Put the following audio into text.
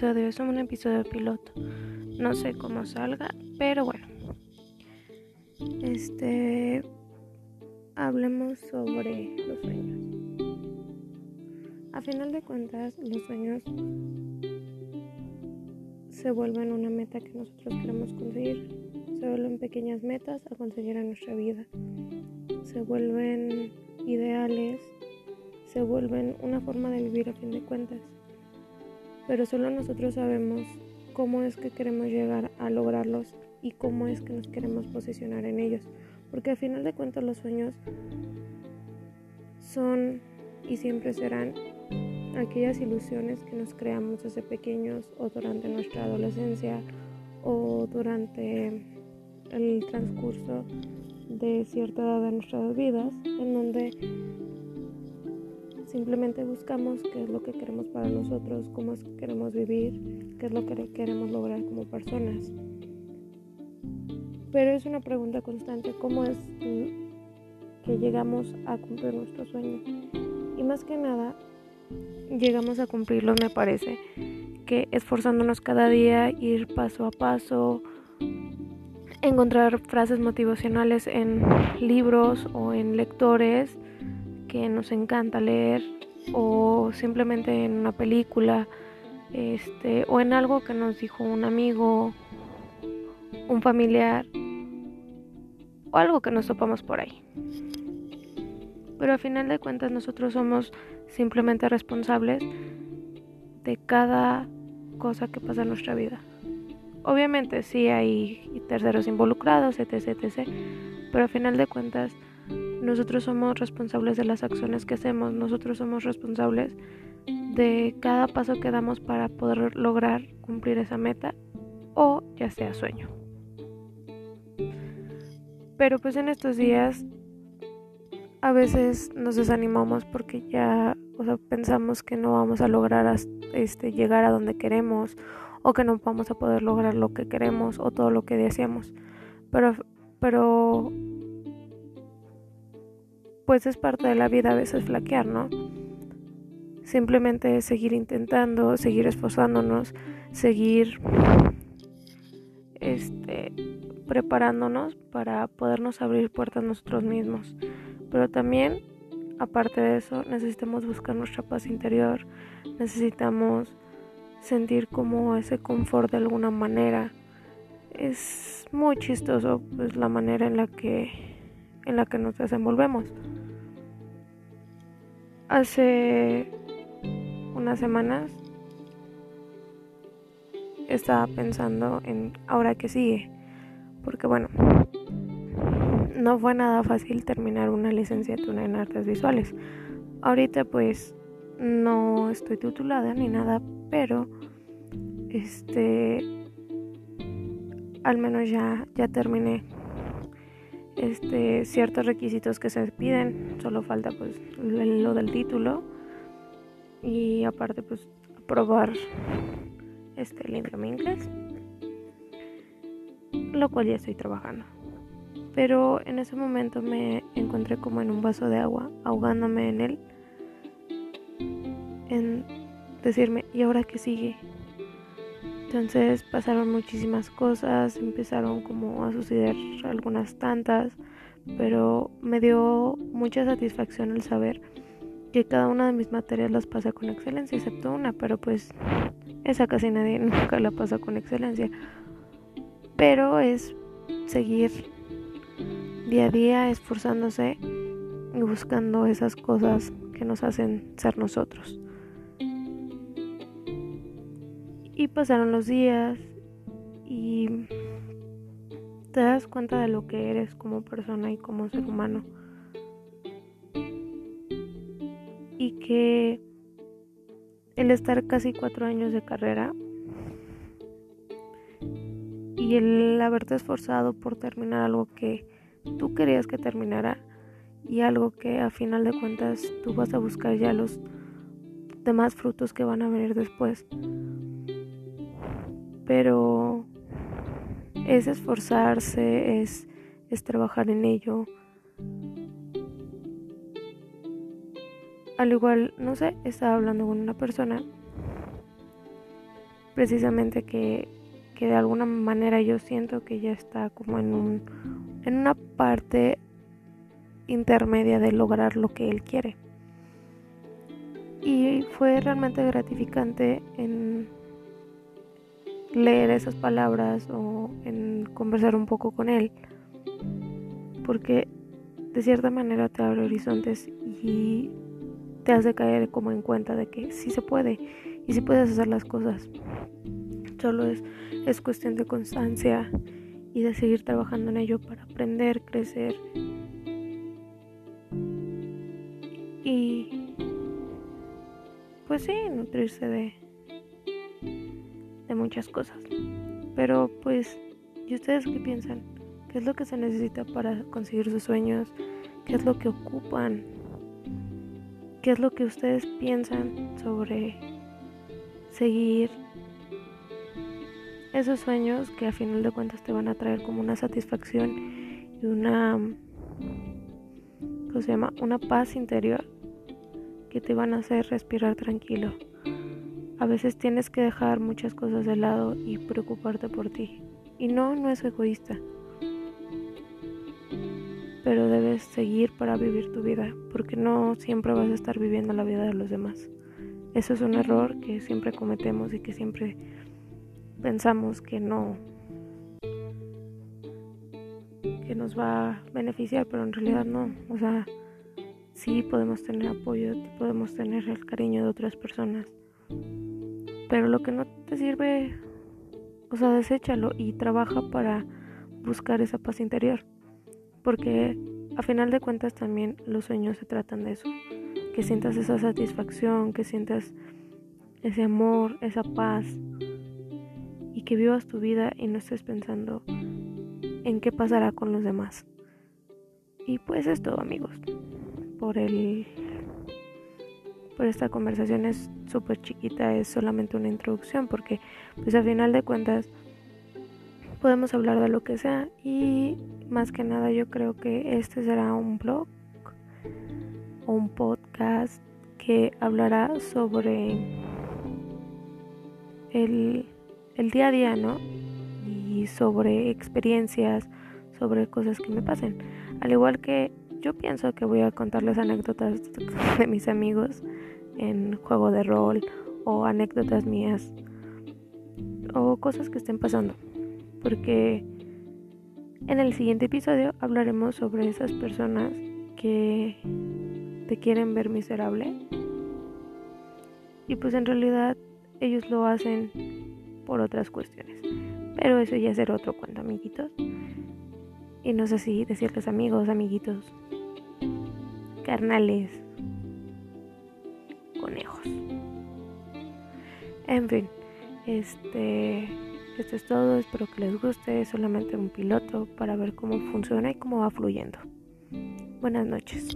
es un episodio piloto. No sé cómo salga, pero bueno. Este hablemos sobre los sueños. A final de cuentas, los sueños se vuelven una meta que nosotros queremos conseguir. Se vuelven pequeñas metas a conseguir en nuestra vida. Se vuelven ideales. Se vuelven una forma de vivir a fin de cuentas. Pero solo nosotros sabemos cómo es que queremos llegar a lograrlos y cómo es que nos queremos posicionar en ellos. Porque a final de cuentas los sueños son y siempre serán aquellas ilusiones que nos creamos desde pequeños o durante nuestra adolescencia o durante el transcurso de cierta edad de nuestras vidas, en donde simplemente buscamos qué es lo que queremos para nosotros, cómo es que queremos vivir, qué es lo que queremos lograr como personas. Pero es una pregunta constante, ¿cómo es que llegamos a cumplir nuestros sueños? Y más que nada, llegamos a cumplirlos, me parece, que esforzándonos cada día, ir paso a paso, encontrar frases motivacionales en libros o en lectores que nos encanta leer o simplemente en una película este o en algo que nos dijo un amigo, un familiar o algo que nos topamos por ahí. Pero al final de cuentas nosotros somos simplemente responsables de cada cosa que pasa en nuestra vida. Obviamente sí hay terceros involucrados, etc, etc. Pero al final de cuentas nosotros somos responsables de las acciones que hacemos, nosotros somos responsables de cada paso que damos para poder lograr cumplir esa meta o ya sea sueño. Pero pues en estos días a veces nos desanimamos porque ya pensamos que no vamos a lograr este, llegar a donde queremos o que no vamos a poder lograr lo que queremos o todo lo que deseamos. Pero, pero pues es parte de la vida a veces flaquear, ¿no? Simplemente seguir intentando, seguir esforzándonos, seguir este, preparándonos para podernos abrir puertas nosotros mismos. Pero también, aparte de eso, necesitamos buscar nuestra paz interior, necesitamos sentir como ese confort de alguna manera. Es muy chistoso pues la manera en la que en la que nos desenvolvemos. Hace unas semanas estaba pensando en ahora que sigue, porque bueno, no fue nada fácil terminar una licenciatura en artes visuales. Ahorita pues no estoy titulada ni nada, pero este al menos ya ya terminé este ciertos requisitos que se piden, solo falta pues lo del título y aparte pues aprobar este el idioma inglés, lo cual ya estoy trabajando. Pero en ese momento me encontré como en un vaso de agua, ahogándome en él, en decirme, ¿y ahora qué sigue? Entonces pasaron muchísimas cosas, empezaron como a suceder algunas tantas, pero me dio mucha satisfacción el saber que cada una de mis materias las pasa con excelencia, excepto una, pero pues esa casi nadie nunca la pasa con excelencia. Pero es seguir día a día esforzándose y buscando esas cosas que nos hacen ser nosotros. Y pasaron los días y te das cuenta de lo que eres como persona y como ser humano. Y que el estar casi cuatro años de carrera y el haberte esforzado por terminar algo que tú querías que terminara y algo que a final de cuentas tú vas a buscar ya los demás frutos que van a venir después. Pero es esforzarse, es, es trabajar en ello. Al igual, no sé, estaba hablando con una persona precisamente que, que de alguna manera yo siento que ya está como en un en una parte intermedia de lograr lo que él quiere. Y fue realmente gratificante en leer esas palabras o en conversar un poco con él, porque de cierta manera te abre horizontes y te hace caer como en cuenta de que sí se puede y sí puedes hacer las cosas. Solo es, es cuestión de constancia y de seguir trabajando en ello para aprender, crecer y pues sí, nutrirse de, muchas cosas. Pero pues, ¿y ustedes qué piensan? ¿Qué es lo que se necesita para conseguir sus sueños? ¿Qué es lo que ocupan? ¿Qué es lo que ustedes piensan sobre seguir esos sueños que a final de cuentas te van a traer como una satisfacción y una ¿cómo se llama? una paz interior que te van a hacer respirar tranquilo. A veces tienes que dejar muchas cosas de lado y preocuparte por ti. Y no, no es egoísta. Pero debes seguir para vivir tu vida, porque no siempre vas a estar viviendo la vida de los demás. Eso es un error que siempre cometemos y que siempre pensamos que no que nos va a beneficiar, pero en realidad no. O sea, sí podemos tener apoyo, podemos tener el cariño de otras personas. Pero lo que no te sirve, o sea, deséchalo y trabaja para buscar esa paz interior. Porque a final de cuentas también los sueños se tratan de eso. Que sientas esa satisfacción, que sientas ese amor, esa paz y que vivas tu vida y no estés pensando en qué pasará con los demás. Y pues es todo amigos. Por el por esta conversación es súper chiquita, es solamente una introducción porque pues al final de cuentas podemos hablar de lo que sea y más que nada yo creo que este será un blog o un podcast que hablará sobre el el día a día, ¿no? Y sobre experiencias, sobre cosas que me pasen. Al igual que yo pienso que voy a contarles anécdotas de mis amigos en juego de rol o anécdotas mías o cosas que estén pasando. Porque en el siguiente episodio hablaremos sobre esas personas que te quieren ver miserable. Y pues en realidad ellos lo hacen por otras cuestiones. Pero eso ya será otro cuento, amiguitos. Y no sé si decirles amigos, amiguitos, carnales, En fin, este, esto es todo. Espero que les guste. Es solamente un piloto para ver cómo funciona y cómo va fluyendo. Buenas noches.